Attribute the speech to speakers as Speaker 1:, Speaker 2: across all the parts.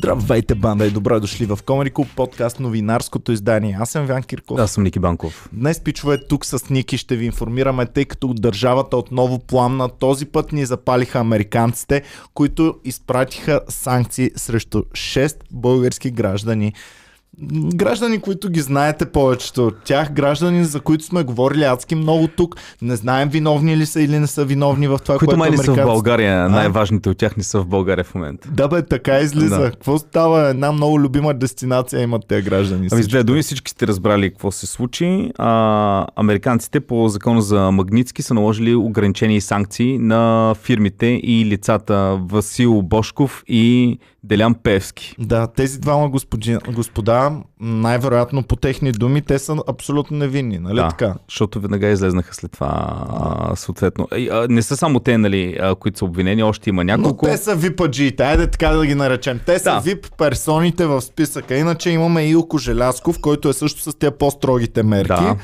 Speaker 1: Здравейте, банда и добре дошли в Комари Клуб, подкаст новинарското издание. Аз съм Вян Кирков.
Speaker 2: Аз съм Ники Банков.
Speaker 1: Днес, пичове, тук с Ники ще ви информираме, тъй като държавата отново пламна. Този път ни запалиха американците, които изпратиха санкции срещу 6 български граждани граждани, които ги знаете повечето от тях, граждани, за които сме говорили адски много тук, не знаем виновни ли са или не са виновни в това,
Speaker 2: които
Speaker 1: което
Speaker 2: май не
Speaker 1: американците...
Speaker 2: са в България, най-важните от тях не са в България в момента.
Speaker 1: Да бе, така излиза.
Speaker 2: Да.
Speaker 1: Какво става? Една много любима дестинация имат тези граждани.
Speaker 2: Ами с две думи всички сте разбрали какво се случи. А, американците по закона за Магницки са наложили ограничени санкции на фирмите и лицата Васил Бошков и Делян Певски.
Speaker 1: Да, тези двама господи, господа, най-вероятно по техни думи, те са абсолютно невинни, нали
Speaker 2: Да,
Speaker 1: така?
Speaker 2: защото веднага излезнаха след това а, съответно. И, а, не са само те, нали, а, които са обвинени, още има
Speaker 1: Но
Speaker 2: няколко.
Speaker 1: те са VIP-аджиите, айде така да ги наречем. Те са
Speaker 2: Да.
Speaker 1: VIP персоните в списъка. Иначе имаме Илко Желясков, който е също с тези по-строгите мерки.
Speaker 2: Да.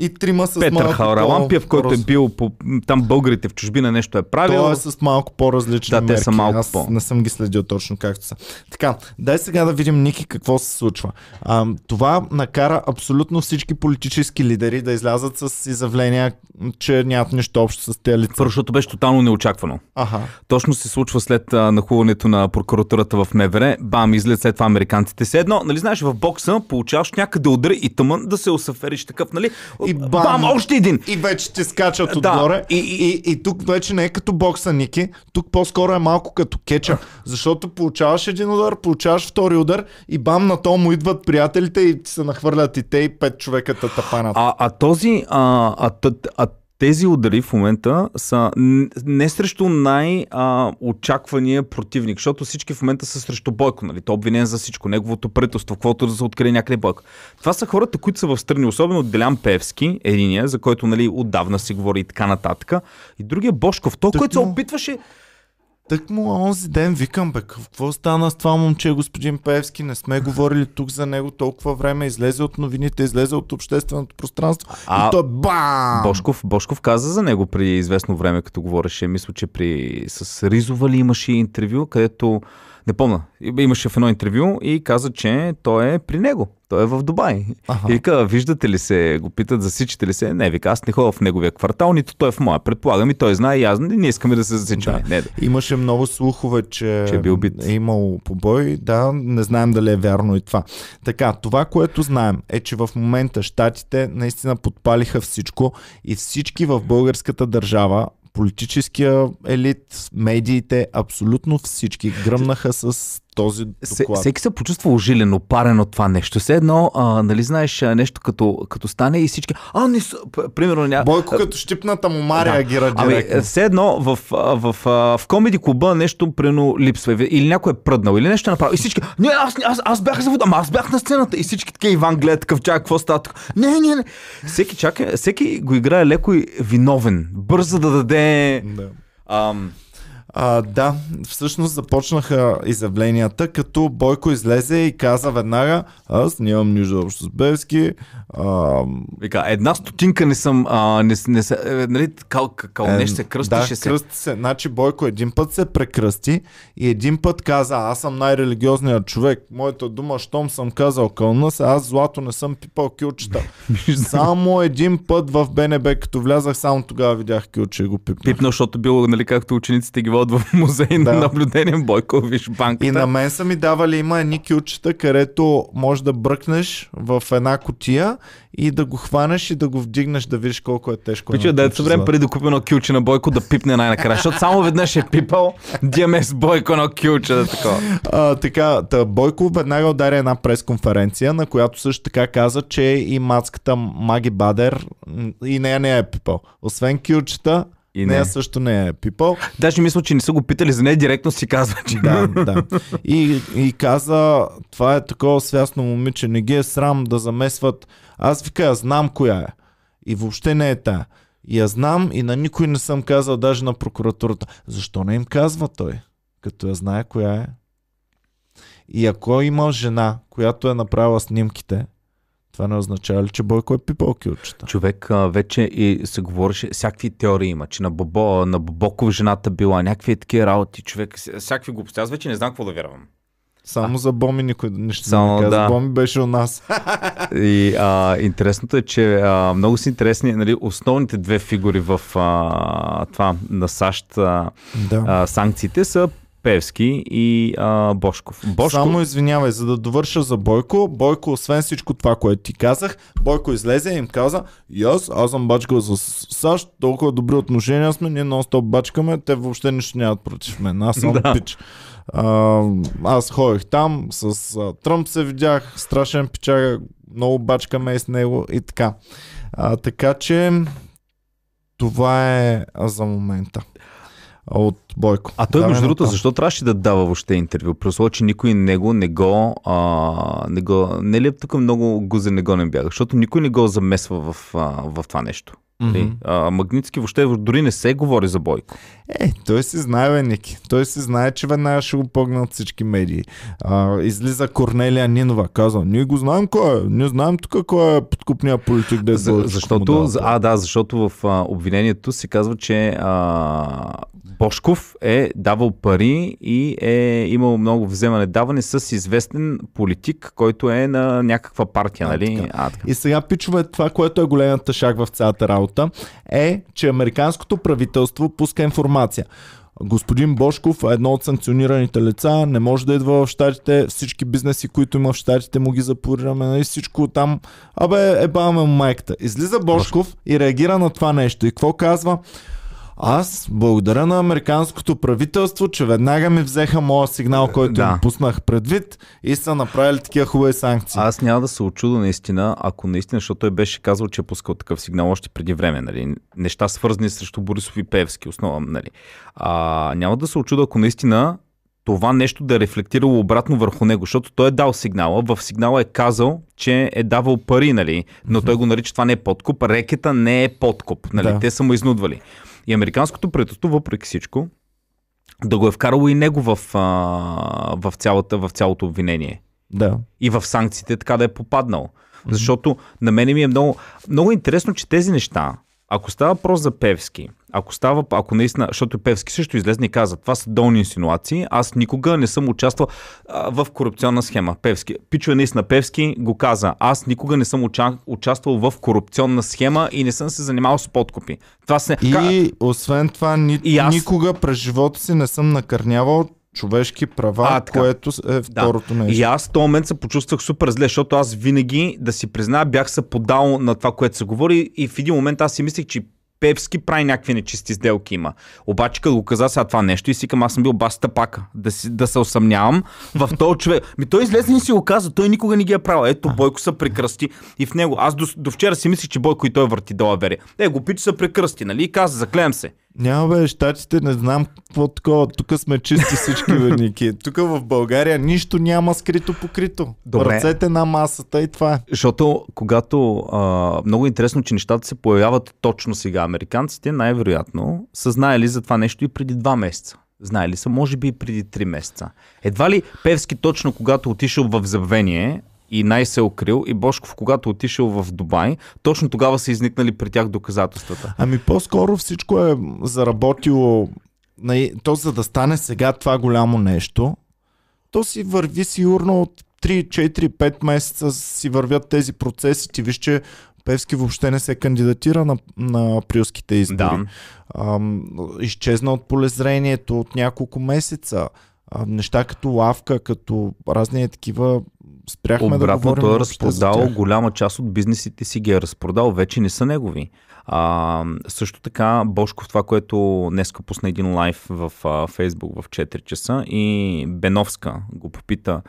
Speaker 1: И трима с
Speaker 2: Петър
Speaker 1: малко
Speaker 2: Харалампиев,
Speaker 1: по-
Speaker 2: който е бил по, там българите в чужбина нещо е правил.
Speaker 1: Той е с малко по-различни
Speaker 2: Да, те
Speaker 1: мерки.
Speaker 2: са малко
Speaker 1: Аз
Speaker 2: по-
Speaker 1: не съм ги следил точно както са. Така, дай сега да видим, Ники, какво се случва. А, това накара абсолютно всички политически лидери да излязат с изявления, че нямат нищо общо с тези лица.
Speaker 2: Първо, защото беше тотално неочаквано.
Speaker 1: Аха.
Speaker 2: Точно се случва след а, нахуването на прокуратурата в МВР. Бам, излез след това американците. Все едно, нали знаеш, в бокса получаваш някъде удар и тъмън да се усъфериш такъв, нали?
Speaker 1: И
Speaker 2: бам,
Speaker 1: бам!
Speaker 2: още един!
Speaker 1: И вече ти скачат
Speaker 2: Да,
Speaker 1: отгоре.
Speaker 2: и-
Speaker 1: И, и, тук вече не е като бокса, Ники. Тук по-скоро е малко като кеча. Защото получаваш един удар, получаваш втори удар и бам на то му идват приятелите и се нахвърлят и те и пет човека тапанат.
Speaker 2: А, а този, а, а, а, а тези удари в момента са не срещу най-очаквания противник, защото всички в момента са срещу Бойко, нали? Той е обвинен за всичко, неговото правителство, каквото да се открие някъде Бойко. Това са хората, които са в страни, особено Делян Певски, единия, за който нали, отдавна се говори и така нататък. И другия Бошков, той, който се опитваше
Speaker 1: Так му онзи ден викам, бе, какво стана с това момче, господин Певски? Не сме говорили тук за него толкова време. Излезе от новините, излезе от общественото пространство.
Speaker 2: А,
Speaker 1: и то бам!
Speaker 2: Бошков, Бошков каза за него при известно време, като говореше, мисля, че при... с Ризова ли имаше интервю, където, не помня, имаше в едно интервю и каза, че той е при него. Той е в Дубай.
Speaker 1: Аха.
Speaker 2: И вика, виждате ли се, го питат, засичате ли се? Не, вика, аз не ходя в неговия квартал, нито той е в моя. Предполагам и той знае и аз не искаме да се засичаме.
Speaker 1: Да.
Speaker 2: Не, да.
Speaker 1: Имаше много слухове, че,
Speaker 2: Че е бил бит.
Speaker 1: е имал побой. Да, не знаем дали е вярно и това. Така, това, което знаем е, че в момента щатите наистина подпалиха всичко и всички в българската държава политическия елит, медиите, абсолютно всички гръмнаха с този доклад.
Speaker 2: всеки се почувства ожилен, опарен от това нещо. Все едно, а, нали знаеш, нещо като, като стане и всички... А, не са... Примерно, ня...
Speaker 1: Бойко като щипната му ма
Speaker 2: Да.
Speaker 1: реагира
Speaker 2: Ами,
Speaker 1: директно.
Speaker 2: все едно в, в, в, в комеди клуба нещо прено липсва или някой е пръднал или нещо е направил и всички, не, аз, аз, аз бях за вода, ама аз бях на сцената и всички така Иван гледа такъв чак, какво става тук? Не, не, не. Всеки чака, всеки го играе леко и виновен, бърза да даде...
Speaker 1: Да.
Speaker 2: Ам,
Speaker 1: А, да, всъщност започнаха изявленията, като Бойко излезе и каза веднага, аз нямам нищо общо с Бевски. А,
Speaker 2: вика, една стотинка не съм, а, не, не, се, е, нали, кал, кал,
Speaker 1: е,
Speaker 2: нещо се кръстише
Speaker 1: да,
Speaker 2: се.
Speaker 1: кръсти се. Значи Бойко един път се прекръсти и един път каза, аз съм най-религиозният човек. Моята дума, щом съм казал кълна се, аз злато не съм пипал кюлчета. само един път в БНБ, като влязах, само тогава видях кюлче и го пипнах.
Speaker 2: Пипнал, защото било, нали, както учениците ги водят в музей
Speaker 1: Да.
Speaker 2: на наблюдение, Бойко, виж банката.
Speaker 1: И на мен са ми давали, има едни кючета, където можеш да бръкнеш в една котия и да го хванеш и да го вдигнеш да видиш колко е тежко.
Speaker 2: Пича, да е
Speaker 1: кюче
Speaker 2: време преди да купи едно кюлче на Бойко да пипне най-накрая, защото само веднъж е пипал DMS Бойко едно кюлче да такова.
Speaker 1: А, така, та Бойко веднага удари една пресконференция, на която също така каза, че и мацката Маги Бадер и нея не е пипал. Освен кючета,
Speaker 2: И
Speaker 1: нея
Speaker 2: не.
Speaker 1: също не е пипал.
Speaker 2: Даже мисля, че не са го питали за нея, директно си казва, че
Speaker 1: Да, да. И, и каза, това е такова свясно момиче, не ги е срам да замесват. Аз вика, знам коя е. И въобще не е тая. И я знам и на никой не съм казал, даже на прокуратурата. Защо не им казва той? Като я знае коя е. И ако има жена, която е направила снимките, Това не означава ли, че Бойко е пипал кюлчета?
Speaker 2: Човек а, вече и се говореше, всякакви теории има, че на, Бобо, на Бобоков жената била, някакви такива работи, човек, вся- всякакви глупости. Аз вече не знам какво да вярвам.
Speaker 1: Само за Боми никой нищо
Speaker 2: Само,
Speaker 1: не каза.
Speaker 2: да.
Speaker 1: Боми беше у нас.
Speaker 2: И а, интересното е, че а, много са интересни нали, основните две фигури в а, това на САЩ а,
Speaker 1: да.
Speaker 2: а, санкциите са Певски и а, Бошков. Бошков
Speaker 1: Само извинявай, за да довърша за Бойко. Бойко, освен всичко това, което ти казах, Бойко излезе и им каза, и аз, аз съм бачкал с САЩ, толкова добри отношения сме, ние нон-стоп бачкаме, те въобще нищо нямат против мен. Аз съм
Speaker 2: Да.
Speaker 1: пич. А, аз ходех там, с а, Тръмп се видях, страшен пичага, много бачкаме с него и така. А, така че това е за момента от Бойко.
Speaker 2: А той, между другото, защо трябваше да дава въобще интервю? Условие, че никой него не го... А, не, го не ли е тук много гузен не го не бяга? Защото никой не го замесва в, а, в това нещо. Mm-hmm. А, Магнитски въобще дори не се говори за Бойко.
Speaker 1: Е, той си знае, бе, Ники. Той си знае, че веднага ще го погнат всички медии. А, излиза Корнелия Нинова, казва, ние го знаем кой е. Ние знаем тук кой е подкупния политик, да е
Speaker 2: За, защото, за- а, да, защото в а, обвинението се казва, че а, Бошков е давал пари и е имал много вземане-даване с известен политик, който е на някаква партия,
Speaker 1: А,
Speaker 2: нали?
Speaker 1: така.
Speaker 2: А, така.
Speaker 1: И сега, пичове, това, което е големата шаг в цялата работа, е, че американското правителство пуска информация. Господин Бошков едно от санкционираните лица, не може да идва в щатите, всички бизнеси, които има в щатите му ги запорираме, нали, всичко там. Абе, ебаваме майката. Излиза Бошков и реагира на това нещо. И какво казва? Аз благодаря на американското правителство, че веднага ми взеха моя сигнал, който
Speaker 2: Да.
Speaker 1: им пуснах предвид и са направили такива хубави санкции.
Speaker 2: Аз няма да се очуда наистина, ако наистина, защото той беше казал, че е пускал такъв сигнал още преди време, нали? Неща свързани срещу Борисов и Певски, основа, нали? А, няма да се очуда, ако наистина това нещо да е рефлектирало обратно върху него, защото той е дал сигнала, в сигнала е казал, че е давал пари, нали? Но той го нарича това не е подкуп, рекета не е подкуп, нали?
Speaker 1: Да.
Speaker 2: Те са му изнудвали. И американското правителство, въпреки всичко, да го е вкарало и него в, а, в, цялата, в цялото обвинение
Speaker 1: Да.
Speaker 2: и в санкциите така да е попаднал. Защото на мене ми е много, много интересно, че тези неща, ако става въпрос за Певски, ако става, ако наистина, защото Певски също излезне и каза, това са долни инсинуации, аз никога не съм участвал а, в корупционна схема. Певски. Пичове наистина Певски го каза, аз никога не съм уча, участвал в корупционна схема и не съм се занимавал с подкупи. Това се...
Speaker 1: И освен това, ни,
Speaker 2: И аз-
Speaker 1: никога през живота си не съм накърнявал човешки права,
Speaker 2: А, така.
Speaker 1: което е второто нещо.
Speaker 2: И аз в този момент се почувствах супер зле, защото аз винаги, да си призная, бях се подал на това, което се говори и в един момент аз си мислех, че Певски прави някакви нечисти сделки има. Обаче като го каза сега това нещо и си към аз съм бил бас тапака, да, си, да се усъмнявам в този човек. Ми той излезе и си го каза, той никога не ги е правил. Ето Бойко се прекръсти и в него. Аз до, до вчера си мислех, че Бойко и той върти долавери. Е, го пич се прекръсти, нали? И каза, заклеям се.
Speaker 1: Няма бе, щатите не знам какво такова. Тук сме чисти всички веники. Тук в България нищо няма скрито покрито.
Speaker 2: Добре.
Speaker 1: Ръцете на масата и това е.
Speaker 2: Защото когато а, много интересно, че нещата се появяват точно сега. Американците най-вероятно са знаели за това нещо и преди два месеца. Знаели са, може би и преди три месеца. Едва ли Певски точно когато отишъл в забвение и най се е укрил и Бошков когато отишъл в Дубай, точно тогава са изникнали при тях доказателствата.
Speaker 1: Ами по-скоро всичко е заработило. То за да стане сега това голямо нещо, то си върви сигурно от 3, 4, 5 месеца си вървят тези процеси. Ти виж, че Певски въобще не се кандидатира на, на априлските избори.
Speaker 2: Да.
Speaker 1: Ам, изчезна от полезрението от няколко месеца. А, неща като лавка, като разни такива спряхме да
Speaker 2: Обратно
Speaker 1: говорим
Speaker 2: той е разпродал голяма част от бизнесите си ги е разпродал, вече не са негови. А, също така Бошков, това, което днеска пусна един лайв в а, Фейсбук в 4 часа и Беновска го попита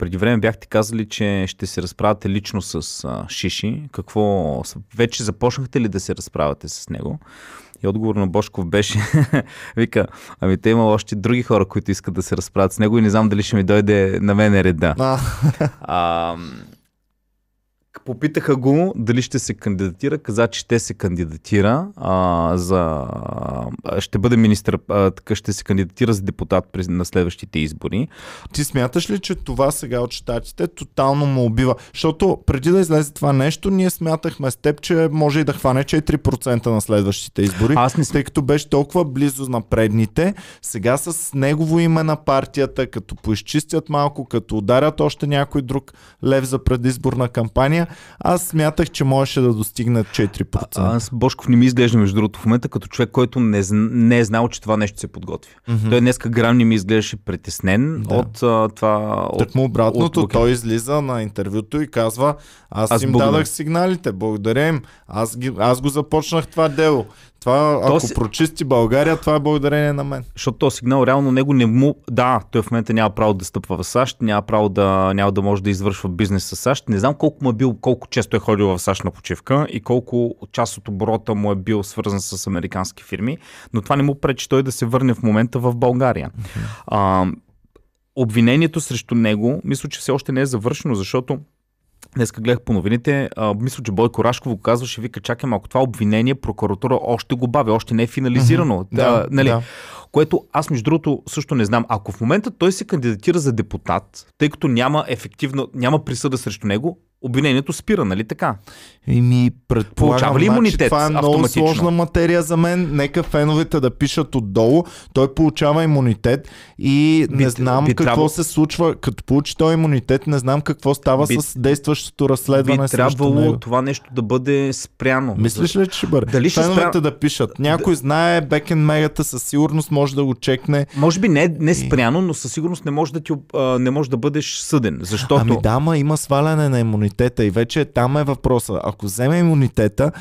Speaker 2: преди време бяхте казали, че ще се разправяте лично с а, Шиши. Какво? Вече започнахте ли да се разправяте с него? И отговор на Бошков беше, вика, ами те има още други хора, които искат да се разправят с него и не знам дали ще ми дойде на мен реда.
Speaker 1: А,
Speaker 2: попитаха го дали ще се кандидатира. Каза, че ще се кандидатира а, за а, ще бъде министър, а, така ще се кандидатира за депутат през, на следващите избори.
Speaker 1: Ти смяташ ли, че това сега от щатите тотално му убива? Защото преди да излезе това нещо, ние смятахме с теб, че може и да хване 4% на следващите избори,
Speaker 2: Аз не
Speaker 1: тъй като беше толкова близо на предните. Сега с негово име на партията, като поизчистят малко, като ударят още някой друг лев за предизборна кампания, аз смятах, че можеше да достигне 4%.
Speaker 2: А, аз Бошков не ми изглежда, между другото, в момента като човек, който не, не е знал, че това нещо се подготвя.
Speaker 1: Мгм.
Speaker 2: Той днеска грам не ми изглеждаше притеснен
Speaker 1: Да.
Speaker 2: от а, това.
Speaker 1: Так му обратното,
Speaker 2: от-
Speaker 1: той излиза на интервюто и казва, аз,
Speaker 2: Аз
Speaker 1: им
Speaker 2: благодаря.
Speaker 1: дадах сигналите, благодаря им, аз, ги, аз го започнах това дело. Това, ако
Speaker 2: си-
Speaker 1: прочисти България, това е благодарение на мен.
Speaker 2: Защото този сигнал реално него не му... Да, той в момента няма право да стъпва в САЩ, няма право да, няма да може да извършва бизнес с САЩ. Не знам колко му е бил, колко често е ходил в САЩ на почивка и колко част от оборота му е бил свързан с американски фирми, но това не му пречи той да се върне в момента в България. А, обвинението срещу него, мисля, че все още не е завършено, защото Днеска гледах по новините, а, мисля, че Бойко Рашков го казваше, вика, чакай малко, това обвинение прокуратура още го бави, още не е финализирано.
Speaker 1: Да,
Speaker 2: нали,
Speaker 1: да.
Speaker 2: което аз между другото също не знам. Ако в момента той се кандидатира за депутат, тъй като няма ефективно, няма присъда срещу него, обвинението спира, нали така?
Speaker 1: И ми предполагам,
Speaker 2: ли
Speaker 1: значи,
Speaker 2: имунитет
Speaker 1: това е много сложна материя за мен. Нека феновете да пишат отдолу. Той получава имунитет и не
Speaker 2: Би-
Speaker 1: знам
Speaker 2: би
Speaker 1: какво
Speaker 2: трябвало-
Speaker 1: се случва. Като получи този имунитет, не знам какво става
Speaker 2: Би-
Speaker 1: с действащото разследване
Speaker 2: Би трябвало
Speaker 1: него.
Speaker 2: това нещо да бъде спряно.
Speaker 1: Мислиш ли, че ще бъде?
Speaker 2: Дали ще
Speaker 1: Феновете
Speaker 2: спря-
Speaker 1: да пишат. Някой знае Бекен Мегата, със сигурност може да го чекне.
Speaker 2: Може би не, не спряно, но със сигурност не може да, ти, а, не може да бъдеш съден. Защото
Speaker 1: Ами да, ма има сваляне на имунитета и вече там е въпроса. Ако вземе имунитета,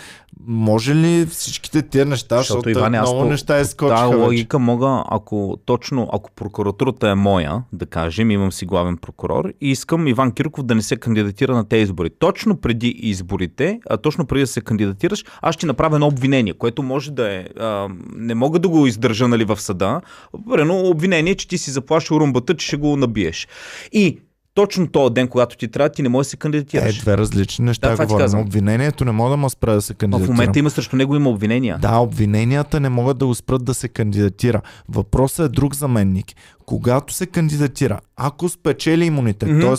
Speaker 1: може ли всичките тия неща, защото,
Speaker 2: Иване, аз
Speaker 1: много
Speaker 2: по-
Speaker 1: неща
Speaker 2: по
Speaker 1: изскочиха
Speaker 2: тази
Speaker 1: вече.
Speaker 2: логика мога, ако точно, ако прокуратурата е моя, да кажем, имам си главен прокурор и искам Иван Кирков да не се кандидатира на тези избори. Точно преди изборите, а точно преди да се кандидатираш, аз ще направя едно обвинение, което може да е, а, не мога да го издържа нали, в съда, Примерно обвинение, че ти си заплашил румбата, че ще го набиеш. И точно този ден, когато ти трябва, ти не можеш да се
Speaker 1: Е,
Speaker 2: кандидатираш.
Speaker 1: две различни неща
Speaker 2: Да,
Speaker 1: говорим. Обвинението не може да ме спре да се кандидатира.
Speaker 2: в момента има срещу него има обвинения.
Speaker 1: Да, обвиненията не могат да го спрат да се кандидатира. Въпросът е друг за мен, Ники. Когато се кандидатира, ако спечели имунитет,
Speaker 2: Мгм.
Speaker 1: т.е.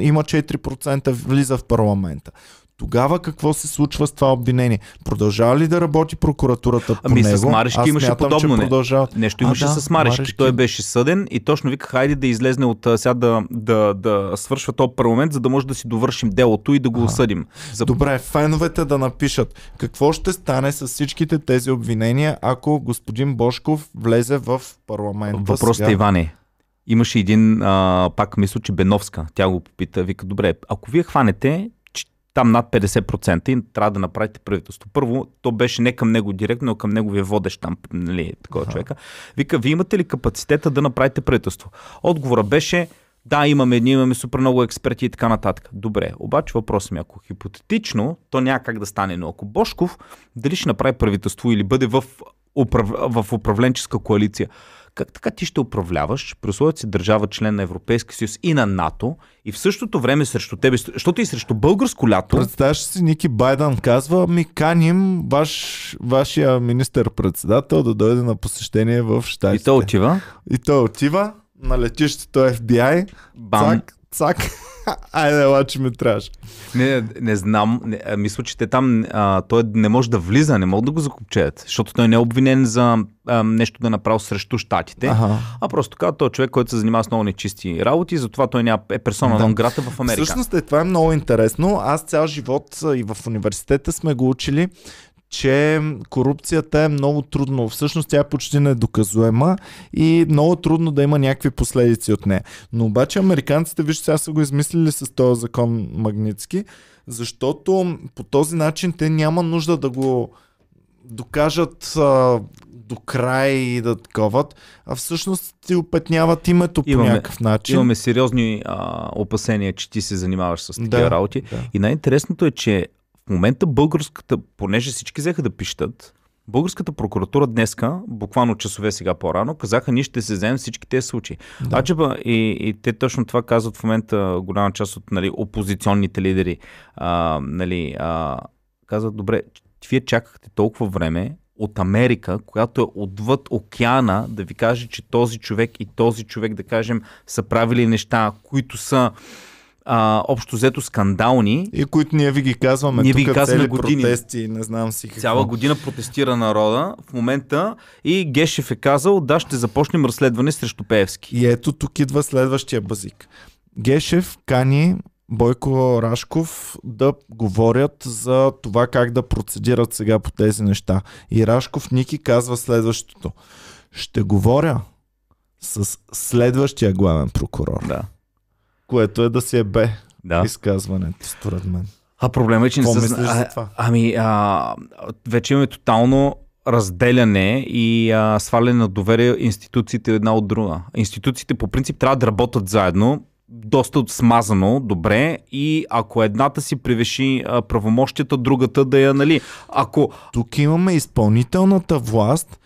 Speaker 1: има 4% влиза в парламента, тогава какво се случва с това обвинение? Продължава ли да работи прокуратурата по
Speaker 2: Ами
Speaker 1: него?
Speaker 2: с Марешки
Speaker 1: Аз
Speaker 2: имаше
Speaker 1: смятам,
Speaker 2: подобно. Не.
Speaker 1: продължава.
Speaker 2: Нещо
Speaker 1: А,
Speaker 2: имаше
Speaker 1: да,
Speaker 2: с Марешки.
Speaker 1: Марешки.
Speaker 2: Той беше съден и точно вика, хайде да излезне от а, сега да, да, да свършва този парламент, за да може да си довършим делото и да го
Speaker 1: Аха.
Speaker 2: осъдим. За...
Speaker 1: Добре, феновете да напишат какво ще стане с всичките тези обвинения, ако господин Бошков влезе в парламента
Speaker 2: Въпросът
Speaker 1: сега?
Speaker 2: е, Иване. Имаше един, а, пак мисля, че Беновска. Тя го попита, вика, добре, ако вие хванете там над 50% и трябва да направите правителство. Първо, то беше не към него директно, но към неговия водещ там, нали, такова
Speaker 1: Аха.
Speaker 2: човека. Вика, вие имате ли капацитета да направите правителство? Отговора беше, да, имаме, ние имаме супер много експерти и така нататък. Добре, обаче въпросът ми, е, ако хипотетично, то няма как да стане, но ако Бошков дали ще направи правителство или бъде в, управ... в управленческа коалиция, как така ти ще управляваш, при условие, си държава член на Европейския съюз и на НАТО, и в същото време срещу тебе, защото и срещу българско лято,
Speaker 1: Представяш си, Ники Байден казва, ми каним ваш, вашия министър-председател да дойде на посещение в
Speaker 2: и
Speaker 1: Штатите.
Speaker 2: той отива,
Speaker 1: и той отива на летището FBI,
Speaker 2: бам,
Speaker 1: цак, цак, айде, ела, че ми трябваше.
Speaker 2: Не, не знам. Не, а, мисля, че те там а, той не може да влиза, не могат да го закупчеят, защото той не е обвинен за а, нещо да е направил срещу щатите.
Speaker 1: Ага.
Speaker 2: А просто така, той е човек, който се занимава с много нечисти работи, затова той няма, е персона
Speaker 1: Да.
Speaker 2: нон грата в Америка.
Speaker 1: Всъщност е, това е много интересно. Аз цял живот и в университета сме го учили, че корупцията е много трудно. Всъщност тя е почти недоказуема и много трудно да има някакви последици от нея. Но обаче американците, вижте, сега са го измислили с този закон Магницки, защото по този начин те няма нужда да го докажат а, до край и да таковат, а всъщност ти опетняват името по
Speaker 2: Имаме-
Speaker 1: някакъв начин.
Speaker 2: Имаме сериозни а, опасения, че ти се занимаваш с такива
Speaker 1: Да,
Speaker 2: работи.
Speaker 1: да.
Speaker 2: И най-интересното е, че в момента българската, понеже всички взеха да пищат, българската прокуратура днеска, буквално часове сега по-рано, казаха, ние ще се вземем всички тези случаи.
Speaker 1: Да.
Speaker 2: Аджеба, и, и те точно това казват в момента голяма част от нали, опозиционните лидери. А, нали, а, казват, добре, вие чакахте толкова време, от Америка, която е отвъд океана, да ви каже, че този човек и този човек, да кажем, са правили неща, които са а, общо взето скандални.
Speaker 1: И които ние ви ги казваме.
Speaker 2: Ние
Speaker 1: тук
Speaker 2: ви ги казваме
Speaker 1: цели
Speaker 2: години.
Speaker 1: протести, не знам си какво.
Speaker 2: Цяла година протестира народа в момента и Гешев е казал, да, ще започнем разследване срещу Пеевски.
Speaker 1: И ето тук идва следващия базик. Гешев кани Бойко Рашков да говорят за това как да процедират сега по тези неща. И Рашков Ники казва следващото. Ще говоря с следващия главен прокурор,
Speaker 2: Да.
Speaker 1: Което е да си е бе
Speaker 2: да.
Speaker 1: изказването, според мен.
Speaker 2: А проблема е, че не
Speaker 1: Какво
Speaker 2: се
Speaker 1: мислиш
Speaker 2: зна-
Speaker 1: за
Speaker 2: а,
Speaker 1: това?
Speaker 2: Ами, а, вече имаме тотално разделяне и а, сваляне на доверие институциите една от друга. Институциите по принцип трябва да работят заедно, доста смазано, добре и ако едната си превиши а, правомощията, другата да я, нали, ако
Speaker 1: Тук имаме изпълнителната власт,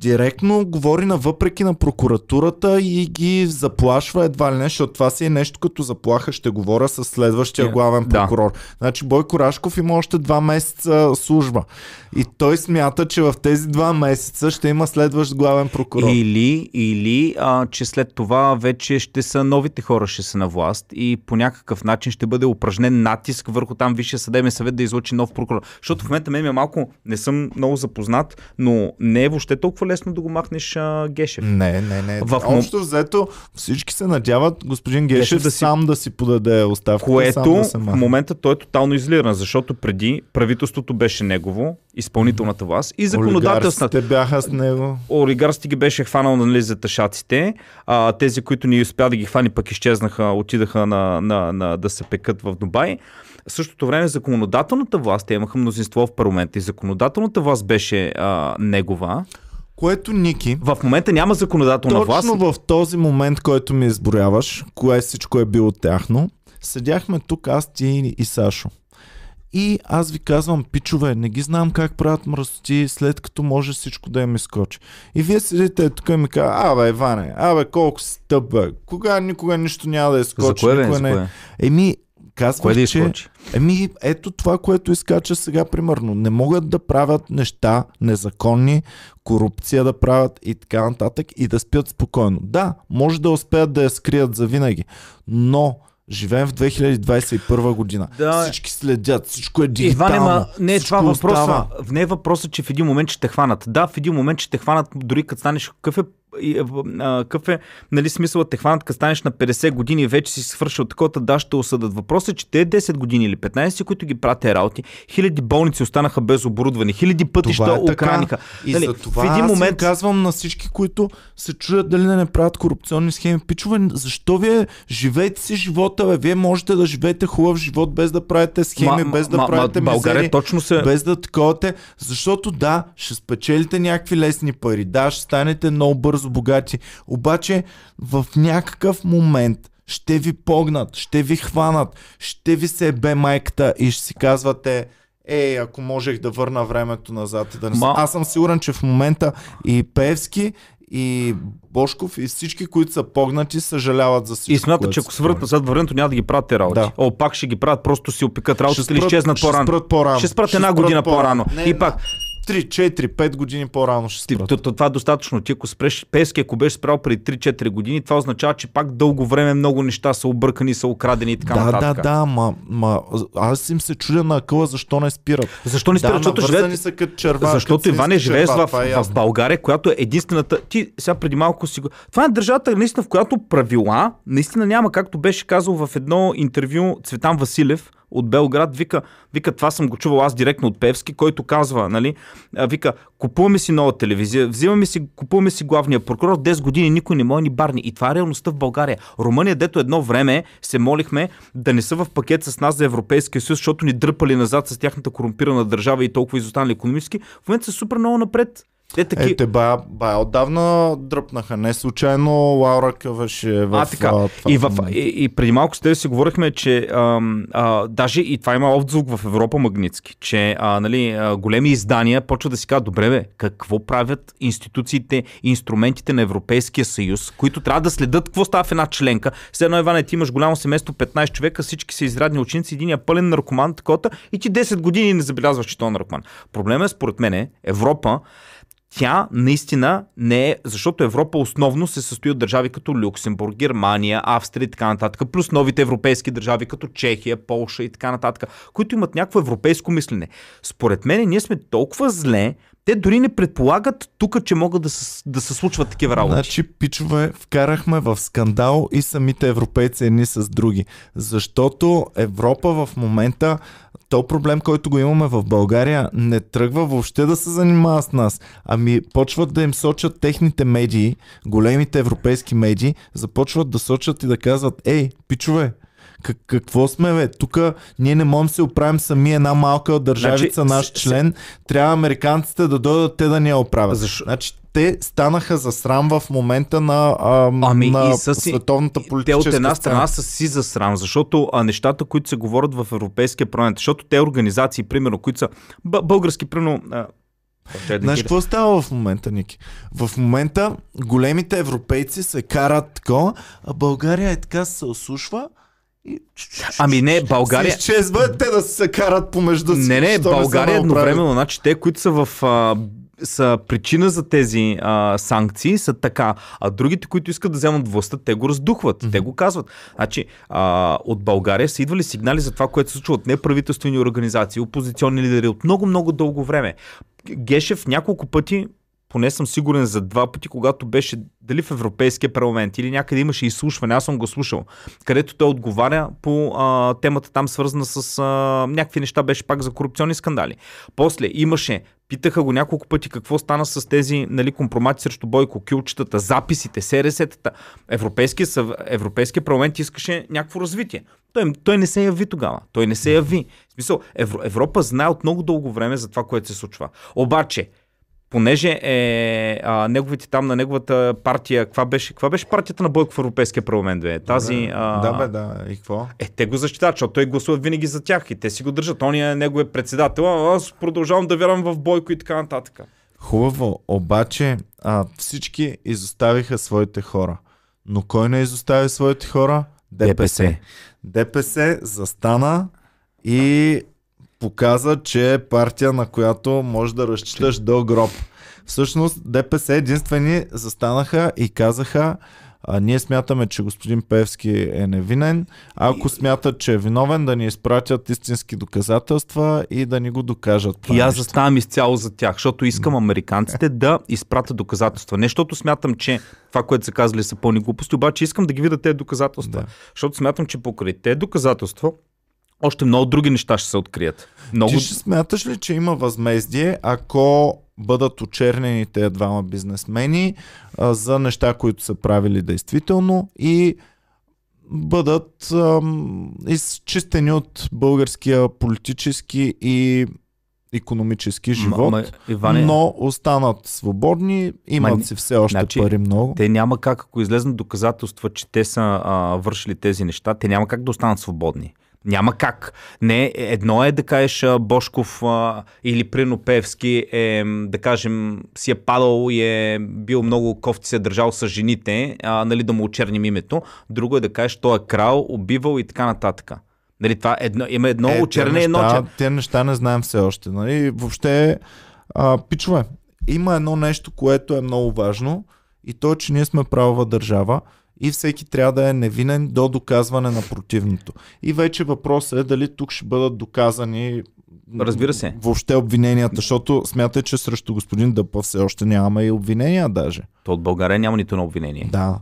Speaker 1: директно говори на въпреки на прокуратурата и ги заплашва едва ли не, защото това си е нещо като заплаха, ще говоря с следващия
Speaker 2: Е,
Speaker 1: главен
Speaker 2: да.
Speaker 1: прокурор. Значи Бойко Рашков има още два месеца служба. И той смята, че в тези два месеца ще има следващ главен прокурор.
Speaker 2: Или, или а, че след това вече ще са новите хора, ще са на власт и по някакъв начин ще бъде упражнен натиск върху там Висшия съдебен съвет да излучи нов прокурор. Защото в момента мен е малко, не съм много запознат, но не е въобще толкова лесно да го махнеш а, Гешев.
Speaker 1: Не, не, не.
Speaker 2: В
Speaker 1: Общо взето всички се надяват господин Гешев,
Speaker 2: Гешев да си-
Speaker 1: сам да си подаде оставката,
Speaker 2: Което
Speaker 1: да
Speaker 2: в момента той е тотално изолиран, защото преди правителството беше негово, изпълнителната власт и законодателствата.
Speaker 1: Бяха с него.
Speaker 2: олигарсите ги беше хванал нали, за тъшаците, а тези, които ни успя да ги хвани, пък изчезнаха, отидаха на, на, на, да се пекат в Дубай. В същото време законодателната власт, те имаха мнозинство в парламента и законодателната власт беше а, негова.
Speaker 1: Което Ники,
Speaker 2: В момента няма законодателна власт.
Speaker 1: Точно в този момент, който ми изброяваш, кое всичко е било тяхно, седяхме тук аз, ти и Сашо. И аз ви казвам, пичове, не ги знам как правят мръсоти, след като може всичко да им изкочи. И вие седите тук и ми казвате, абе, Иване, абе, колко си тъп, бе. Кога никога нищо няма да
Speaker 2: За
Speaker 1: изкочи,
Speaker 2: кое бе?
Speaker 1: никога
Speaker 2: За
Speaker 1: не.
Speaker 2: кое?
Speaker 1: Еми, казвам,
Speaker 2: Кое да
Speaker 1: че... Еми, ето това, което изкача сега, примерно. Не могат да правят неща незаконни, корупция да правят и така нататък и да спят спокойно. Да, може да успеят да я скрият за винаги, но живеем в 2021 година.
Speaker 2: Да.
Speaker 1: Всички следят, всичко е дигитално.
Speaker 2: Иван, ма, не е това въпроса.
Speaker 1: остава.
Speaker 2: Не е въпросът, че в един момент ще те хванат. Да, в един момент ще те хванат, дори като станеш какъв е какъв е нали, смисълът те хванат, като станеш на 50 години и вече си свършил такова, да, ще осъдат. Въпросът е, че те 10 години или 15, които ги правят тези работи, хиляди болници останаха без оборудване, хиляди пътища
Speaker 1: Това е така.
Speaker 2: украниха.
Speaker 1: И
Speaker 2: Нали,
Speaker 1: за това
Speaker 2: в един момент
Speaker 1: казвам на всички, които се чудят дали да не правят корупционни схеми. Пичове, защо вие живеете си живота, бе? Вие можете да живеете хубав живот без да правите схеми,
Speaker 2: Ма-
Speaker 1: без да
Speaker 2: ма- ма-
Speaker 1: правите
Speaker 2: България
Speaker 1: мизери,
Speaker 2: точно се...
Speaker 1: без да таковате. Защото да, ще спечелите някакви лесни пари, да, ще станете много бързо богати. Обаче в някакъв момент ще ви погнат, ще ви хванат, ще ви се бе майката и ще си казвате Ей, ако можех да върна времето назад и да не
Speaker 2: Ма-.
Speaker 1: Аз съм сигурен, че в момента и Певски, и Бошков, и всички, които са погнати, съжаляват за всичко.
Speaker 2: И смятат, че ако се върнат
Speaker 1: правили.
Speaker 2: назад времето, няма да ги правят те работи.
Speaker 1: Да.
Speaker 2: О, пак ще ги правят, просто си опикат
Speaker 1: Ще
Speaker 2: работата или изчезнат
Speaker 1: ще
Speaker 2: по-рано.
Speaker 1: спрат по-рано.
Speaker 2: Ще спрат
Speaker 1: Ще
Speaker 2: една година
Speaker 1: по-рано.
Speaker 2: по-рано.
Speaker 1: Не,
Speaker 2: И пак,
Speaker 1: 3, 4, 5 години по-рано ще
Speaker 2: Ти,
Speaker 1: спрат.
Speaker 2: то, това е достатъчно. Ти ако спреш Пески, ако беше спрял преди 3-4 години, това означава, че пак дълго време много неща са объркани, са украдени и така
Speaker 1: Да, да,
Speaker 2: нататък.
Speaker 1: да, ма, ма, аз им се чудя на акъла защо не спират.
Speaker 2: Защо не спират?
Speaker 1: да,
Speaker 2: Защото живеят...
Speaker 1: са като черва.
Speaker 2: Защото Иване живееш в,
Speaker 1: е
Speaker 2: в
Speaker 1: ясно.
Speaker 2: България, която е единствената. Ти сега преди малко си го. Това е държавата, наистина, в която правила наистина няма, както беше казал в едно интервю Цветан Василев от Белград, вика, вика, това съм го чувал аз директно от Певски, който казва, нали, вика, купуваме си нова телевизия, взимаме си, купуваме си главния прокурор, 10 години никой не може ни барни. И това е реалността в България. Румъния, дето едно време се молихме да не са в пакет с нас за Европейския съюз, защото ни дърпали назад с тяхната корумпирана държава и толкова изостанали економически, в момента са супер много напред. Те таки...
Speaker 1: Е, те бая, бая отдавна дръпнаха. Не случайно Лаура Къваш е в
Speaker 2: А, така.
Speaker 1: това
Speaker 2: И, в, и, и преди малко с тебе си говорихме, че ам, а, даже и това има отзвук в Европа Магницки, че а, нали, а, големи издания почват да си казват, добре бе, какво правят институциите инструментите на Европейския съюз, които трябва да следят какво става в една членка. Все едно, Иване, ти имаш голямо семейство, 15 човека, всички са изрядни ученици, един е пълен наркоман, такова, и ти 10 години не забелязваш, че той е наркоман. Проблемът е, според мен, Европа тя наистина не е, защото Европа основно се състои от държави като Люксембург, Германия, Австрия и така нататък, плюс новите европейски държави като Чехия, Полша и така нататък, които имат някакво европейско мислене. Според мен ние сме толкова зле, те дори не предполагат тук, че могат да се, да се случват такива работи.
Speaker 1: Значи, пичове, вкарахме в скандал и самите европейци едни с други. Защото Европа в момента, то проблем, който го имаме в България, не тръгва въобще да се занимава с нас. Ами почват да им сочат техните медии, големите европейски медии, започват да сочат и да казват, ей, пичове, как, какво сме, бе? Тук ние не можем да се оправим сами една малка държавица,
Speaker 2: Значи,
Speaker 1: наш член. Трябва американците да дойдат те да ни я оправят.
Speaker 2: Защо?
Speaker 1: Значи, те станаха за срам в момента на, а,
Speaker 2: Ами
Speaker 1: на
Speaker 2: са си-
Speaker 1: световната
Speaker 2: Те
Speaker 1: политическа
Speaker 2: от една страна са си за срам, защото а, нещата, които се говорят в Европейския парламент, защото те организации, примерно, които са б- български, примерно. А,
Speaker 1: Знаеш какво става в момента, Ники? В момента големите европейци се карат такова, а България е така се осушва
Speaker 2: Ами не, България.
Speaker 1: се изчезва те да се карат помежду си.
Speaker 2: Не, не, България едновременно, значи те, които са в а, са причина за тези а, санкции, са така. А другите, които искат да вземат властта, те го раздухват. Mm-hmm. Те го казват. Значи, а, от България са идвали сигнали за това, което се случва от неправителствени организации, опозиционни лидери от много-много дълго време. Гешев няколко пъти поне съм сигурен за два пъти, когато беше дали в Европейския парламент или някъде имаше изслушване, аз съм го слушал, където той отговаря по а, темата там свързана с а, някакви неща, беше пак за корупционни скандали. После имаше, питаха го няколко пъти какво стана с тези нали, компромати срещу Бойко, кюлчетата, записите, СРС-тата. Европейския, съв... Европейския парламент искаше някакво развитие. Той, той не се яви тогава. Той не се яви. В смисъл, Евро, Европа знае от много дълго време за това, което се случва. Обаче, понеже е а, неговите там на неговата партия, каква беше, каква беше партията на Бойко в Европейския парламент? Бе? Тази, а,
Speaker 1: Да, бе, да. И какво?
Speaker 2: Е, те го защитават, защото той гласува винаги за тях и те си го държат. Он е неговия председател, аз продължавам да вярвам в Бойко и така нататък.
Speaker 1: Хубаво, обаче а, всички изоставиха своите хора. Но кой не изостави своите хора? ДПС. ДПС застана и показа, че е партия, на която може да разчиташ до гроб. Всъщност ДПС единствени застанаха и казаха а, ние смятаме, че господин Певски е невинен. Ако смятат, че е виновен, да ни изпратят истински доказателства и да ни го докажат.
Speaker 2: И аз заставам изцяло за тях, защото искам американците да изпратят доказателства. Не защото смятам, че това, което са казали са пълни глупости, обаче искам да ги видя тези доказателства.
Speaker 1: Да.
Speaker 2: Защото смятам, че покрай тези доказателства още много други неща ще се открият. Много...
Speaker 1: Ти ще смяташ ли, че има възмездие, ако бъдат очернени тези двама бизнесмени а, за неща, които са правили действително и бъдат ам, изчистени от българския политически и економически живот,
Speaker 2: Ма, ма, Иване,
Speaker 1: но останат свободни, имат
Speaker 2: Ма,
Speaker 1: си все още
Speaker 2: значи,
Speaker 1: пари много.
Speaker 2: те няма как, ако излезнат доказателства, че те са а, вършили тези неща, те няма как да останат свободни. Няма как. Не, едно е да кажеш Бошков а, или Прино Певски е, да кажем, си е падал и е бил много кофти се е държал с жените, а, нали, да му очерним името. Друго е да кажеш, той е крал, убивал и така нататък. Нали, това е едно, има едно
Speaker 1: Е,
Speaker 2: очерне, едно чер...
Speaker 1: Те неща не знаем все още. Нали? Въобще, а, пичове, има едно нещо, което е много важно и то е, че ние сме правова държава и всеки трябва да е невинен до доказване на противното. И вече въпросът е дали тук ще бъдат доказани
Speaker 2: Разбира се.
Speaker 1: въобще обвиненията, защото смятай, че срещу господин Дъпа все още нямаме и обвинения даже.
Speaker 2: То от България няма нито на обвинение.
Speaker 1: Да.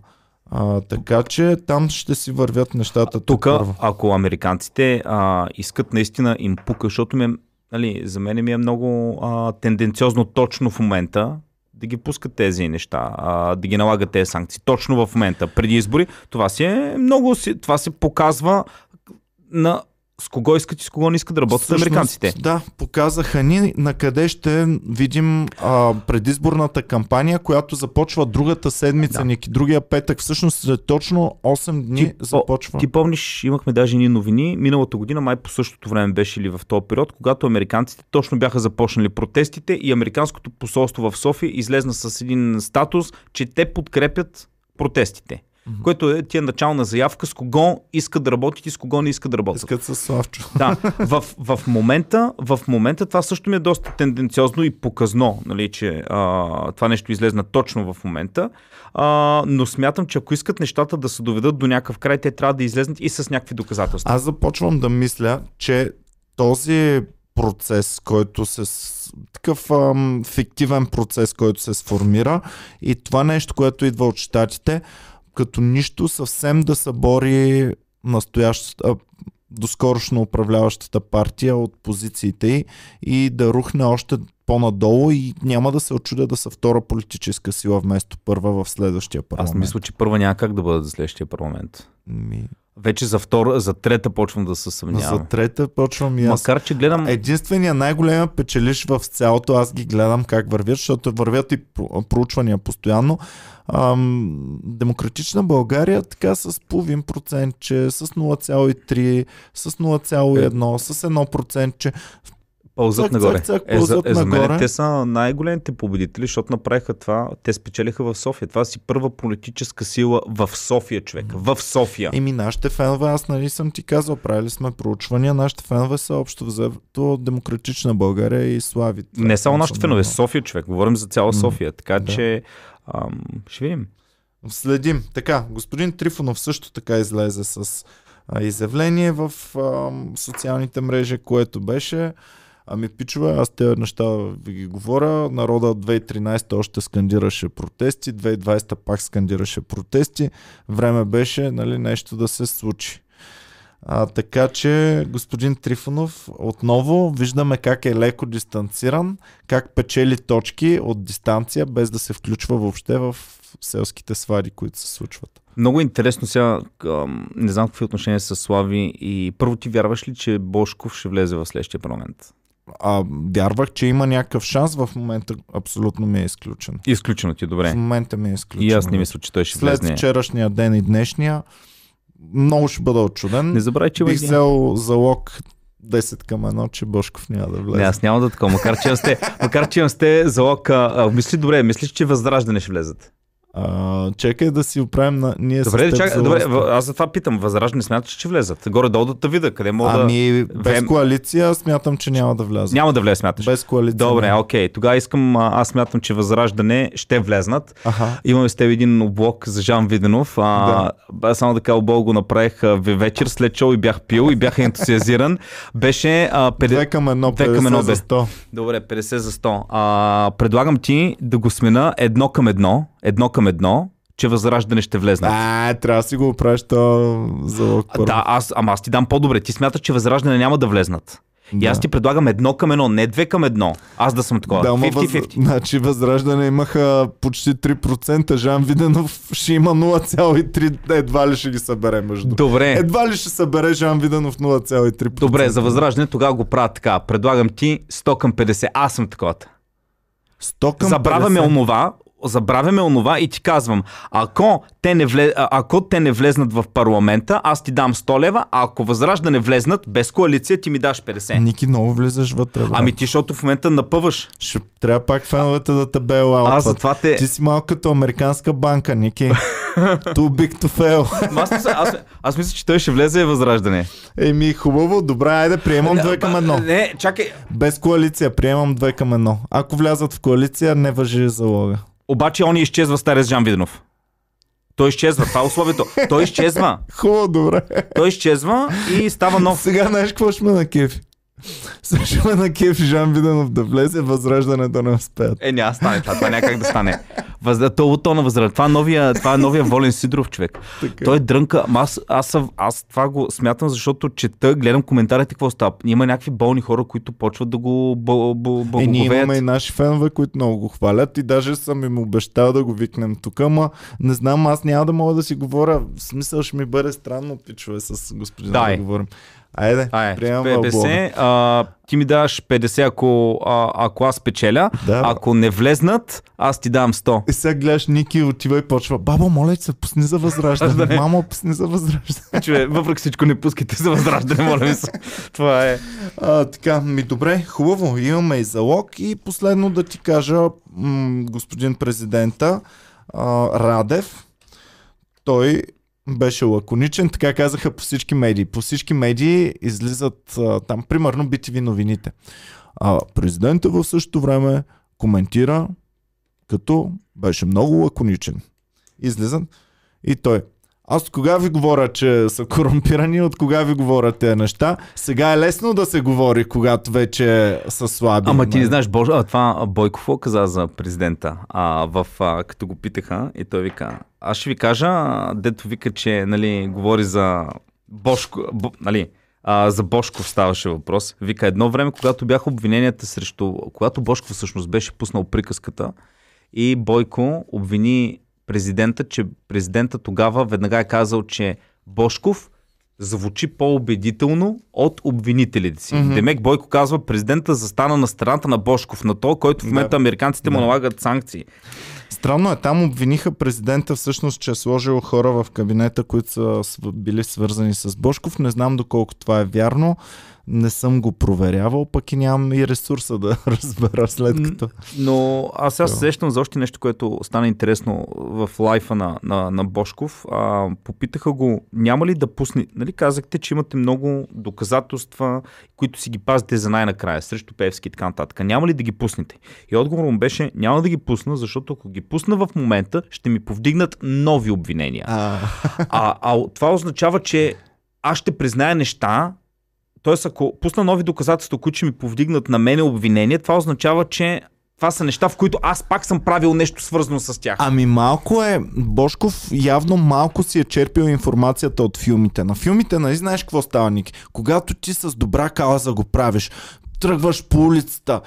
Speaker 1: А, така че там ще си вървят нещата.
Speaker 2: Тук, ако американците а, искат наистина им пука, защото ми е, нали, за мен ми е много а, тенденциозно точно в момента да ги пускат тези неща, да ги налагат тези санкции. Точно в момента, преди избори, това си е много, това се показва на с кого искат и с кого не искат да работят
Speaker 1: Всъщност,
Speaker 2: американците.
Speaker 1: Да, показаха ни на къде ще видим а, предизборната кампания, която започва другата седмица,
Speaker 2: Да.
Speaker 1: Ники, другия петък. Всъщност след точно 8 дни
Speaker 2: Ти-
Speaker 1: започва.
Speaker 2: Ти помниш, имахме даже ни новини, миналата година, май по същото време беше ли в този период, когато американците точно бяха започнали протестите и американското посолство в София излезна с един статус, че те подкрепят протестите.
Speaker 1: Мгм.
Speaker 2: Което е тия начална заявка с кого искат да работят и с кого не искат да работят.
Speaker 1: Искат с Славчо.
Speaker 2: Да, в, в, момента, в момента това също ми е доста тенденциозно и показно, нали, че а, това нещо излезна точно в момента, а, но смятам, че ако искат нещата да се доведат до някакъв край, те трябва да излезнат и с някакви доказателства.
Speaker 1: Аз започвам да мисля, че този процес, който се такъв ам, фиктивен процес, който се сформира и това нещо, което идва от щатите, като нищо съвсем да събори настоящата доскорошно управляващата партия от позициите й и да рухне още по-надолу и няма да се очудя да са втора политическа сила вместо първа в следващия парламент.
Speaker 2: Аз мисля, че първа няма как да бъде за следващия парламент.
Speaker 1: Ми...
Speaker 2: Вече за втора, за трета почвам да се
Speaker 1: За
Speaker 2: съмнявам.
Speaker 1: трета почвам и аз.
Speaker 2: Макар, че гледам...
Speaker 1: Единствения най-големия печелиш в цялото, аз ги гледам как вървят, защото вървят и про- проучвания постоянно. Ам, демократична България така с половин процентче, с 0,3, с 0,1, с 1 че
Speaker 2: Пълзат
Speaker 1: цак,
Speaker 2: нагоре.
Speaker 1: цак, цак,
Speaker 2: е, за,
Speaker 1: пълзат
Speaker 2: е, за мен
Speaker 1: нагоре.
Speaker 2: те са най-големите победители, защото направиха това. Те спечелиха в София. Това си първа политическа сила в София, човек. В София.
Speaker 1: Еми, нашите фенове, аз нали съм ти казал, правили сме проучвания, нашите фенове са общо взето демократична България и слави. Това
Speaker 2: Не само
Speaker 1: съм
Speaker 2: нашите фенове. София, човек. Говорим за цяла София. Така
Speaker 1: да.
Speaker 2: че ам, ще видим.
Speaker 1: Следим. Така, господин Трифонов също така излезе с изявление в а, социалните мрежи, което беше Ами пичове, аз тези неща ви ги говоря. Народа от 2013 още скандираше протести, 2020 пак скандираше протести. Време беше нали, нещо да се случи. А, така че, господин Трифонов, отново виждаме как е леко дистанциран, как печели точки от дистанция, без да се включва въобще в селските свади, които се случват.
Speaker 2: Много интересно сега, не знам какви отношения са Слави и първо ти вярваш ли, че Бошков ще влезе в следващия парламент?
Speaker 1: А, вярвах, че има някакъв шанс, в момента абсолютно ми е изключен.
Speaker 2: Изключено ти,
Speaker 1: В
Speaker 2: добре.
Speaker 1: момента ми е изключен.
Speaker 2: И аз не мисля, че той ще
Speaker 1: След
Speaker 2: влезне.
Speaker 1: вчерашния ден и днешния, много ще бъда очуден.
Speaker 2: Не забравяй, че
Speaker 1: Бих взел залог 10 към 1, че Бошков няма да влезе.
Speaker 2: Не, аз няма да такова, макар че имам сте, макар че имам сте залог. А, а, мисли добре, мислиш, че Възраждане ще влезат.
Speaker 1: А, чекай да си оправим на... Ние
Speaker 2: Добре,
Speaker 1: с
Speaker 2: чакай, добре, аз за това питам. Възраждане смяташ, че влезат. Горе-долу да те видя, къде мога да...
Speaker 1: Ами, без
Speaker 2: Вем-
Speaker 1: коалиция смятам, че няма да вляза.
Speaker 2: Няма да влезе, смяташ.
Speaker 1: Без коалиция.
Speaker 2: Добре,
Speaker 1: няма.
Speaker 2: окей. Тогава искам, аз смятам, че Възраждане ще влезнат.
Speaker 1: Аха.
Speaker 2: Имаме с теб един облог за Жан Виденов. А, да. Само да кажа, обол го направих вечер след шоу и бях пил и бях ентусиазиран. Беше а, 50...
Speaker 1: Две към едно,
Speaker 2: Две към
Speaker 1: 50
Speaker 2: едно
Speaker 1: за
Speaker 2: бе.
Speaker 1: 100.
Speaker 2: Добре, 50 за 100. А, предлагам ти да го смена едно към едно, едно към едно, че Възраждане ще влезне.
Speaker 1: А, трябва да си го оправиш то залог първо.
Speaker 2: Да, аз, ама аз ти дам по-добре. Ти смяташ, че Възраждане няма да влезнат. И
Speaker 1: Да.
Speaker 2: аз ти предлагам едно към едно, не две към едно. Аз да съм такова.
Speaker 1: Да, ама
Speaker 2: 50-50.
Speaker 1: въз... значи Възраждане имаха почти 3%, Жан Виденов ще има 0,3, едва ли ще ги събере между.
Speaker 2: Добре.
Speaker 1: Едва ли ще събере Жан Виденов 0,3%.
Speaker 2: Добре, за Възраждане тогава го правя така. Предлагам ти 100 към 50. Аз съм такова.
Speaker 1: 100 към
Speaker 2: Забравяме
Speaker 1: 50.
Speaker 2: онова, забравяме онова и ти казвам, ако те, не влез, ако те не влезнат в парламента, аз ти дам 100 лева, а ако възраждане влезнат без коалиция, ти ми даш 50.
Speaker 1: Ники, много влизаш вътре. брат.
Speaker 2: Ами ти, защото в момента напъваш.
Speaker 1: Ще трябва пак феновете да те бейлаутват.
Speaker 2: Аз затова те...
Speaker 1: Ти си малко като американска банка, Ники. Too big to fail.
Speaker 2: Аз, мисля, аз, аз мисля, че той ще влезе в възраждане.
Speaker 1: Еми, хубаво, добре, айде, приемам две към едно.
Speaker 2: Не, чакай.
Speaker 1: Без коалиция, приемам две към едно. Ако влязат в коалиция, не въжи залога.
Speaker 2: Обаче он изчезва стария с Жан Виденов. Той изчезва, това е условието. Той изчезва.
Speaker 1: Хубаво, добре.
Speaker 2: Той изчезва и става нов.
Speaker 1: Сега знаеш какво ще ме на кефи? Ме на кефи Жан Виденов да влезе, възраждане да не успеят.
Speaker 2: Е, няма да стане това, това няма как да стане. Въз... То, то на възраст. Това е новия, това е новия Волен Сидоров човек.
Speaker 1: Така.
Speaker 2: Той дрънка. Ама Аз, аз, съм- аз, това го смятам, защото чета, гледам коментарите какво става. Има някакви болни хора, които почват да го бо,
Speaker 1: Е, ние
Speaker 2: благоговеят.
Speaker 1: имаме и наши фенове, които много го хвалят и даже съм им обещал да го викнем тук, ама не знам, аз няма да мога да си говоря. В смисъл ще ми бъде странно, пичове, с господина
Speaker 2: Дай.
Speaker 1: да говорим. Айде,
Speaker 2: Ай,
Speaker 1: приемам в блога.
Speaker 2: 50, а, ти ми даваш 50, ако, а, ако аз печеля.
Speaker 1: Да.
Speaker 2: Ако не влезнат, аз ти давам 100.
Speaker 1: И сега гледаш Ники отива и почва. Баба, моля ти се, пусни за възраждане.
Speaker 2: Да, не.
Speaker 1: Мамо, пусни за възраждане.
Speaker 2: Че, въпреки всичко не пускайте за възраждане, моля ви се. Това е.
Speaker 1: А, така, ми добре, хубаво, имаме и залог. И последно да ти кажа, м- господин президента а, Радев, той беше лаконичен, така казаха по всички медии. По всички медии излизат а, там, примерно, BTV новините. А президента в същото време коментира, като беше много лаконичен. Излизат и той. Аз кога ви говоря, че са корумпирани, от кога ви говоря тези неща? Сега е лесно да се говори, когато вече са слаби.
Speaker 2: Ама ти не
Speaker 1: нали?
Speaker 2: знаеш, Бож... а, това Бойков каза за президента, а, в, а, като го питаха и той вика, аз ще ви кажа, дето вика, че нали, говори за Бошко, бо, нали, а, за Бошков ставаше въпрос. Вика, едно време, когато бяха обвиненията срещу, когато Бошков всъщност беше пуснал приказката и Бойко обвини президента, че президента тогава веднага е казал, че Бошков звучи по-убедително от обвинителите си. Mm-hmm. Демек Бойко казва, президента застана на страната на Бошков, на то, който в момента
Speaker 1: Да.
Speaker 2: американците му
Speaker 1: Да.
Speaker 2: налагат санкции.
Speaker 1: Странно е, там обвиниха президента всъщност, че е сложил хора в кабинета, които са били свързани с Бошков. Не знам доколко това е вярно. Не съм го проверявал, пък и нямам и ресурса да разбера след като.
Speaker 2: Но аз сега се
Speaker 1: Да.
Speaker 2: сещам за още нещо, което стана интересно в лайфа на, на, на Бошков. А, попитаха го, няма ли да пусне... Нали казахте, че имате много доказателства, които си ги пазите за най-накрая, срещу Певски и така нататък. Няма ли да ги пуснете? И отговорът му беше, няма да ги пусна, защото ако ги пусна в момента, ще ми повдигнат нови обвинения.
Speaker 1: А,
Speaker 2: А, а това означава, че аз ще призная неща, т.е. ако пусна нови доказателства, които ще ми повдигнат на мене обвинение, това означава, че това са неща, в които аз пак съм правил нещо свързано с тях.
Speaker 1: ами малко е, Бошков явно малко си е черпил информацията от филмите. На филмите, нали знаеш какво става, Ники? Когато ти с добра кауза го правиш, тръгваш по улицата,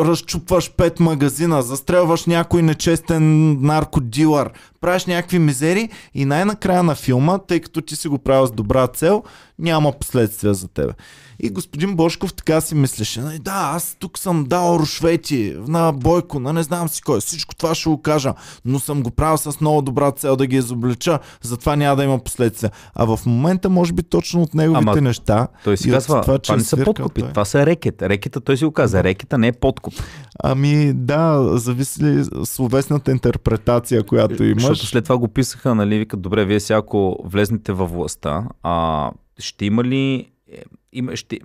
Speaker 1: разчупваш пет магазина, застрелваш някой нечестен наркодилър, правиш някакви мизери и най-накрая на филма, тъй като ти си го правил с добра цел, няма последствия за тебе. И господин Бошков така си мислеше, нали, да, аз тук съм дал рушвети на Бойко, на не знам си кой, всичко това ще го кажа, но съм го правил с много добра цел да ги изоблича, затова няма да има последствия. А в момента, може би точно от неговите
Speaker 2: Ама
Speaker 1: неща,
Speaker 2: той си казва, това,
Speaker 1: че
Speaker 2: не
Speaker 1: е
Speaker 2: са подкупи,
Speaker 1: той.
Speaker 2: това са рекет. Рекета, той си го каза, рекета не е подкуп.
Speaker 1: Ами да, зависи ли словесната интерпретация, която имаш.
Speaker 2: Защото след това го писаха, нали, викат, добре, вие сега ако влезнете във властта, а, ще има ли... е, Има, ще,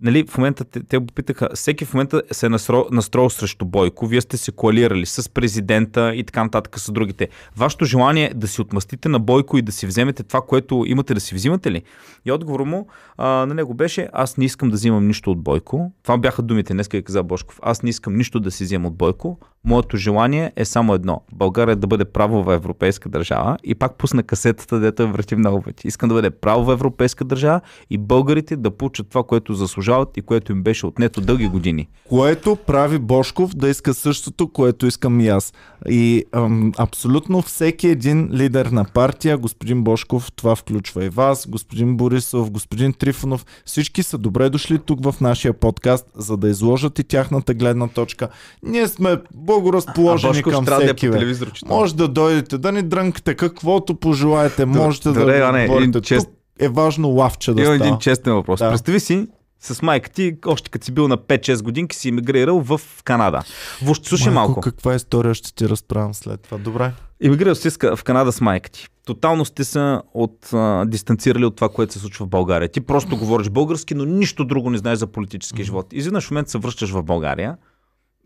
Speaker 2: нали, в момента те, те го питаха, всеки в момента се е настроил, срещу Бойко, вие сте се коалирали с президента и така нататък с другите. Вашето желание е да си отмъстите на Бойко и да си вземете това, което имате да си взимате ли? И отговор му а, на него беше, аз не искам да взимам нищо от Бойко. Това бяха думите, днес и каза Бошков. Аз не искам нищо да си взема от Бойко. Моето желание е само едно. България да бъде правова европейска държава и пак пусна касетата, дето я врати много пъти. Искам да бъде правова европейска държава и българите да получат това, което заслужават и което им беше отнето дълги години.
Speaker 1: Което прави Бошков да иска същото, което искам и аз. И ам, абсолютно всеки един лидер на партия, господин Бошков, това включва и вас, господин Борисов, господин Трифонов, всички са добре дошли тук в нашия подкаст, за да изложат и тяхната гледна точка. Ние сме благоразположени към
Speaker 2: да е
Speaker 1: всеки.
Speaker 2: по
Speaker 1: бе.
Speaker 2: телевизор, че
Speaker 1: Може да дойдете, да ни дрънкате каквото пожелаете, можете
Speaker 2: добре,
Speaker 1: да
Speaker 2: Ане,
Speaker 1: говорите.
Speaker 2: един чест-
Speaker 1: Тук е важно лавче да
Speaker 2: Имам
Speaker 1: става.
Speaker 2: един честен въпрос.
Speaker 1: Да.
Speaker 2: Представи си, с майка ти, още като си бил на 5-6 годинки, си емигрирал в Канада. Въобще, слушай
Speaker 1: Майко,
Speaker 2: малко.
Speaker 1: каква история ще ти разправям след това? Добре.
Speaker 2: Емигрирал си в Канада с майка ти. Тотално сте се от, а, дистанцирали от това, което се случва в България. Ти просто говориш български, но нищо друго не знаеш за политически живот. Изведнъж в момента се връщаш в България,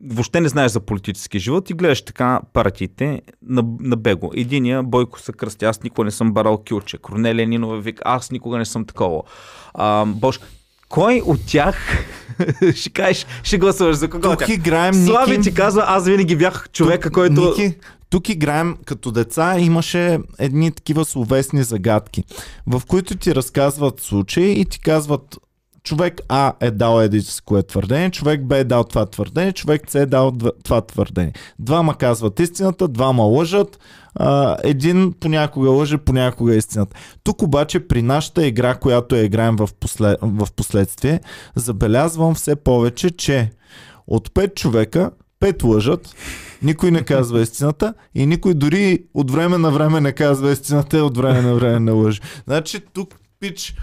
Speaker 2: въобще не знаеш за политически живот и гледаш така партиите на, на Бего. Единия Бойко се кръсти, аз никога не съм барал килче. Корнелия Нинова вик, аз никога не съм такова. А, Бош, кой от тях ще кажеш, ще гласуваш за кого?
Speaker 1: Тук играем
Speaker 2: Слави
Speaker 1: Ники.
Speaker 2: ти казва, аз винаги бях човека,
Speaker 1: Тук-
Speaker 2: който...
Speaker 1: Ники, тук играем като деца, имаше едни такива словесни загадки, в които ти разказват случаи и ти казват човек А е дал еди с кое твърдение, човек Б е дал това твърдение, човек С е дал това твърдение. Двама казват истината, двама лъжат, един понякога лъже, понякога е истината. Тук обаче при нашата игра, която я играем в, послед... в последствие, забелязвам все повече, че от 5 човека, 5 лъжат, никой не казва истината и никой дори от време на време не казва истината и от време на време не лъже. Значи тук, пич,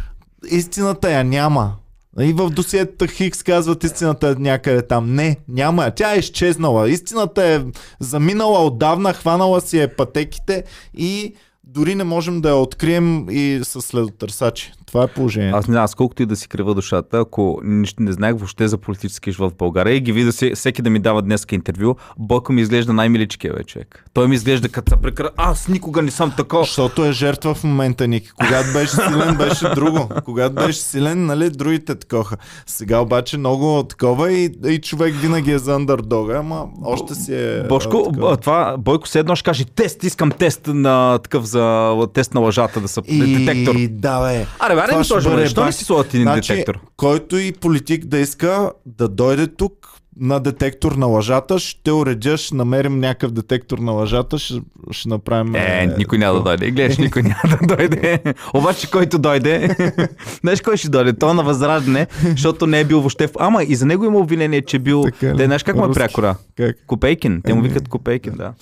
Speaker 1: истината я няма. И в досиетата Хикс казват истината е някъде там. Не, няма. Тя е изчезнала. Истината е заминала отдавна, хванала си е пътеките и дори не можем да я открием и с следотърсачи. Това е положението.
Speaker 2: Аз не знам, аз колкото и да си крива душата, ако не, не знаех въобще за политическия живот в България и ги видя се- всеки да ми дава днес интервю, Бойко ми изглежда най-миличкия бе, човек. Той ми изглежда като се прекра... Аз никога не съм такова.
Speaker 1: Защото е жертва в момента, Ники. Когато беше силен, беше друго. Когато беше силен, нали, другите такоха. Сега обаче много такова и, и човек винаги е за андердога, ама още си е...
Speaker 2: Бошко,
Speaker 1: такова.
Speaker 2: това Бойко се едно ще каже тест, искам тест на такъв за тест на лъжата да са детектор.
Speaker 1: И да, бе.
Speaker 2: Аре, бе,
Speaker 1: Това
Speaker 2: ми сложи,
Speaker 1: бъде
Speaker 2: що не си един
Speaker 1: Значи,
Speaker 2: детектор?
Speaker 1: Който и политик да иска да дойде тук на детектор на лъжата, ще уредя, ще намерим някакъв детектор на лъжата, ще, ще направим...
Speaker 2: Е, никой няма да дойде. Гледаш, никой няма да дойде. Обаче, който дойде, знаеш кой ще дойде? То на възраждане, защото не е бил въобще. в- Ама и за него има обвинение, че е бил.
Speaker 1: Така?
Speaker 2: Те, знаеш как му е прякора?
Speaker 1: Как?
Speaker 2: Копейкин. Те му
Speaker 1: Еми.
Speaker 2: викат Копейкин, да.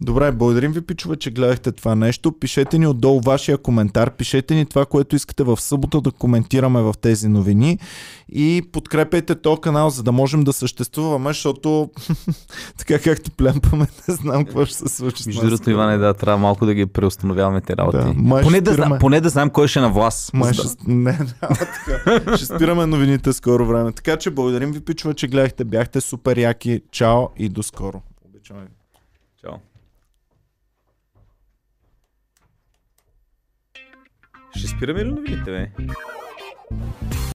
Speaker 1: Добре, благодарим ви, пичове, че гледахте това нещо. Пишете ни отдолу вашия коментар. Пишете ни това, което искате в събота да коментираме в тези новини. И подкрепяйте този канал, за да можем да съществуваме, защото така както плямпаме, не знам какво ще се случи.
Speaker 2: Между другото, Иване, да, трябва малко да ги преустановяваме те работи.
Speaker 1: Да, май
Speaker 2: поне, да, зна-
Speaker 1: спираме.
Speaker 2: поне да знаем кой ще е на власт.
Speaker 1: Май ще... Не, няма така. ще спираме новините скоро време. Така че благодарим ви, пичове, че гледахте. Бяхте супер яки. Чао и до скоро. Обичаме ви.
Speaker 2: Чао. Ще спираме ли новините, бе?